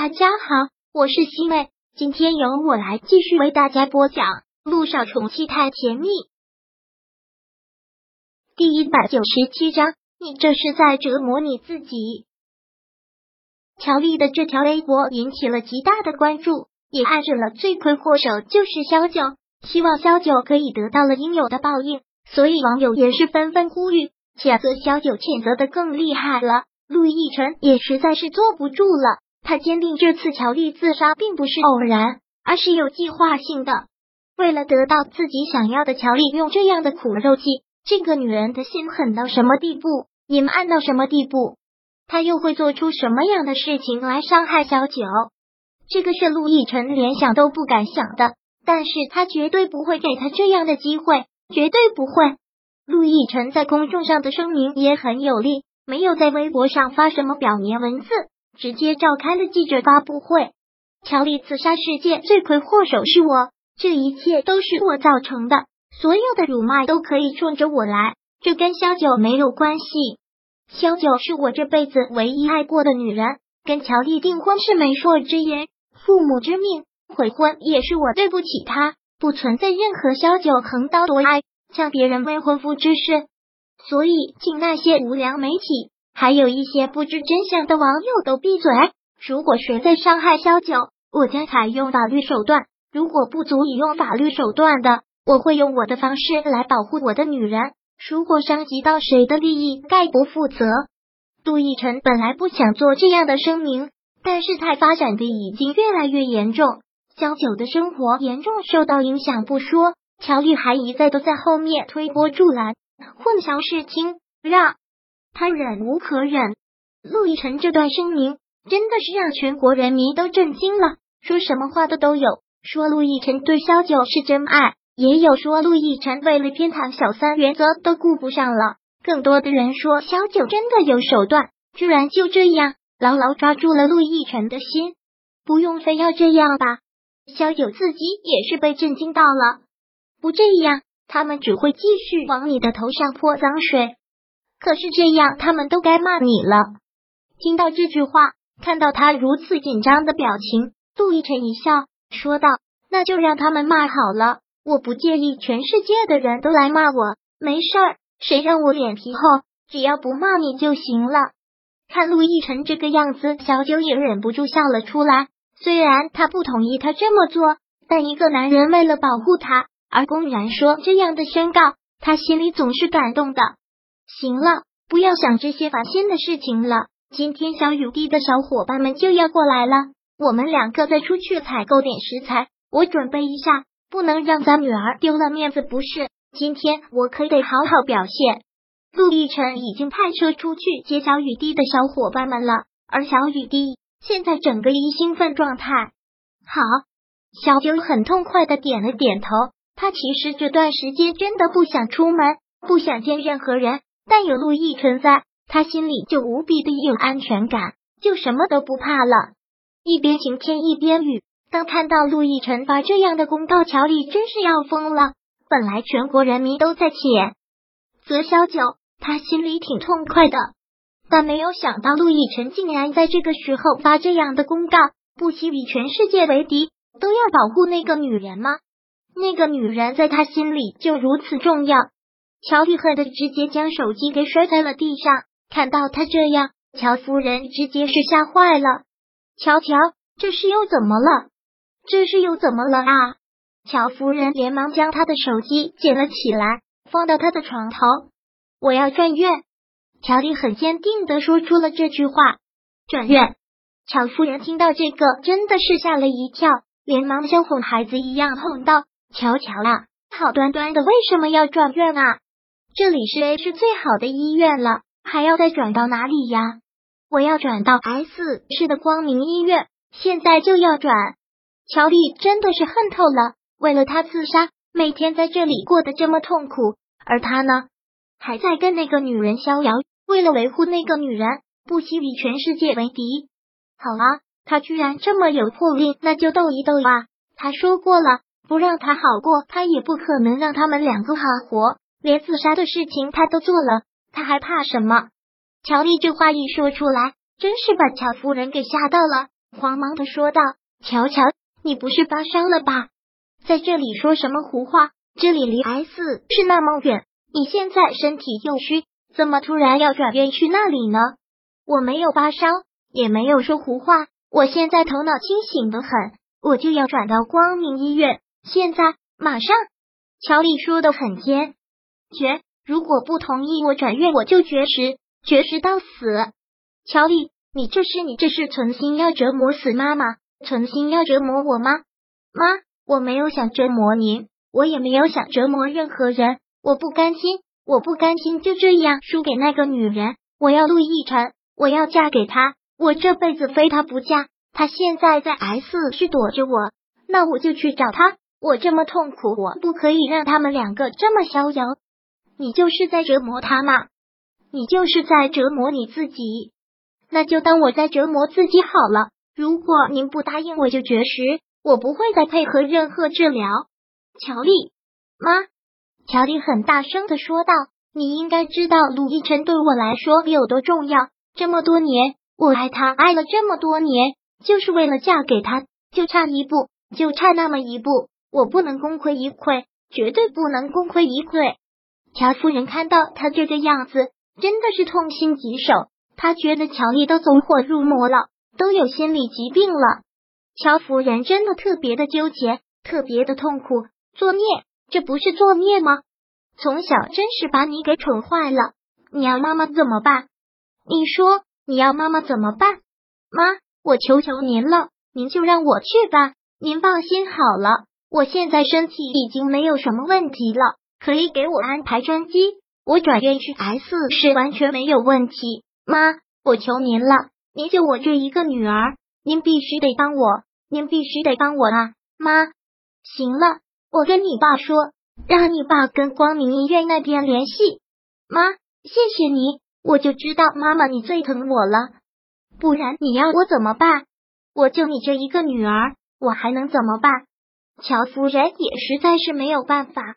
大家好，我是西妹，今天由我来继续为大家播讲《路上宠妻太甜蜜》第一百九十七章。你这是在折磨你自己。乔丽的这条微博引起了极大的关注，也暗示了罪魁祸首就是萧九，希望萧九可以得到了应有的报应。所以网友也是纷纷呼吁谴责萧九，谴责的更厉害了。陆亦辰也实在是坐不住了。他坚定，这次乔丽自杀并不是偶然，而是有计划性的。为了得到自己想要的，乔丽用这样的苦肉计。这个女人的心狠到什么地步，隐瞒到什么地步？她又会做出什么样的事情来伤害小九？这个是陆亦辰连想都不敢想的，但是他绝对不会给他这样的机会，绝对不会。陆亦辰在公众上的声明也很有力，没有在微博上发什么表面文字。直接召开了记者发布会。乔丽自杀事件罪魁祸首是我，这一切都是我造成的，所有的辱骂都可以冲着我来，这跟萧九没有关系。萧九是我这辈子唯一爱过的女人，跟乔丽订婚是媒妁之言，父母之命，悔婚也是我对不起她，不存在任何萧九横刀夺爱、抢别人未婚夫之事。所以，请那些无良媒体。还有一些不知真相的网友都闭嘴！如果谁在伤害萧九，我将采用法律手段；如果不足以用法律手段的，我会用我的方式来保护我的女人。如果伤及到谁的利益，概不负责。杜奕晨本来不想做这样的声明，但事态发展的已经越来越严重，萧九的生活严重受到影响不说，乔丽还一再都在后面推波助澜，混淆视听，让。他忍无可忍，陆亦辰这段声明真的是让全国人民都震惊了，说什么话的都有，说陆亦辰对萧九是真爱，也有说陆亦辰为了偏袒小三原则都顾不上了，更多的人说萧九真的有手段，居然就这样牢牢抓住了陆亦辰的心，不用非要这样吧？萧九自己也是被震惊到了，不这样，他们只会继续往你的头上泼脏水。可是这样，他们都该骂你了。听到这句话，看到他如此紧张的表情，杜奕晨一笑，说道：“那就让他们骂好了，我不介意，全世界的人都来骂我，没事儿，谁让我脸皮厚，只要不骂你就行了。”看陆亦辰这个样子，小九也忍不住笑了出来。虽然他不同意他这么做，但一个男人为了保护他而公然说这样的宣告，他心里总是感动的。行了，不要想这些烦心的事情了。今天小雨滴的小伙伴们就要过来了，我们两个再出去采购点食材，我准备一下，不能让咱女儿丢了面子。不是，今天我可得好好表现。陆亦辰已经派车出去接小雨滴的小伙伴们了，而小雨滴现在整个一兴奋状态。好，小九很痛快的点了点头。他其实这段时间真的不想出门，不想见任何人。但有陆毅存在，他心里就无比的有安全感，就什么都不怕了。一边晴天一边雨，当看到陆毅辰发这样的公告，乔丽真是要疯了。本来全国人民都在谴责萧九，他心里挺痛快的，但没有想到陆毅辰竟然在这个时候发这样的公告，不惜与全世界为敌，都要保护那个女人吗？那个女人在他心里就如此重要。乔丽恨的直接将手机给摔在了地上，看到他这样，乔夫人直接是吓坏了。乔乔，这是又怎么了？这是又怎么了啊？乔夫人连忙将他的手机捡了起来，放到他的床头。我要转院。乔丽很坚定的说出了这句话。转院。乔夫人听到这个，真的是吓了一跳，连忙像哄孩子一样哄道：“乔乔啊，好端端的为什么要转院啊？”这里是 A 市最好的医院了，还要再转到哪里呀？我要转到 S 市的光明医院，现在就要转。乔丽真的是恨透了，为了他自杀，每天在这里过得这么痛苦，而他呢，还在跟那个女人逍遥。为了维护那个女人，不惜与全世界为敌。好啊，他居然这么有魄力，那就斗一斗吧。他说过了，不让他好过，他也不可能让他们两个好活。连自杀的事情他都做了，他还怕什么？乔丽这话一说出来，真是把乔夫人给吓到了。慌忙的说道：“乔乔，你不是发烧了吧？在这里说什么胡话？这里离 S 是那么远，你现在身体又虚，怎么突然要转院去那里呢？我没有发烧，也没有说胡话，我现在头脑清醒的很，我就要转到光明医院，现在马上。”乔丽说的很尖决，如果不同意我转院，我就绝食，绝食到死。乔丽，你这是你这是存心要折磨死妈妈，存心要折磨我吗？妈，我没有想折磨您，我也没有想折磨任何人，我不甘心，我不甘心就这样输给那个女人。我要陆亦辰，我要嫁给他，我这辈子非他不嫁。他现在在 S 市躲着我，那我就去找他。我这么痛苦，我不可以让他们两个这么逍遥。你就是在折磨他吗？你就是在折磨你自己。那就当我在折磨自己好了。如果您不答应，我就绝食，我不会再配合任何治疗。乔丽，妈，乔丽很大声的说道：“你应该知道陆亦辰对我来说有多重要。这么多年，我爱他爱了这么多年，就是为了嫁给他，就差一步，就差那么一步。”我不能功亏一篑，绝对不能功亏一篑。乔夫人看到他这个样子，真的是痛心疾首。她觉得乔丽都走火入魔了，都有心理疾病了。乔夫人真的特别的纠结，特别的痛苦。作孽，这不是作孽吗？从小真是把你给宠坏了。你要妈妈怎么办？你说你要妈妈怎么办？妈，我求求您了，您就让我去吧。您放心好了。我现在身体已经没有什么问题了，可以给我安排专机，我转院去 S 是完全没有问题。妈，我求您了，您就我这一个女儿，您必须得帮我，您必须得帮我啊！妈，行了，我跟你爸说，让你爸跟光明医院那边联系。妈，谢谢你，我就知道妈妈你最疼我了，不然你要我怎么办？我就你这一个女儿，我还能怎么办？乔夫人也实在是没有办法。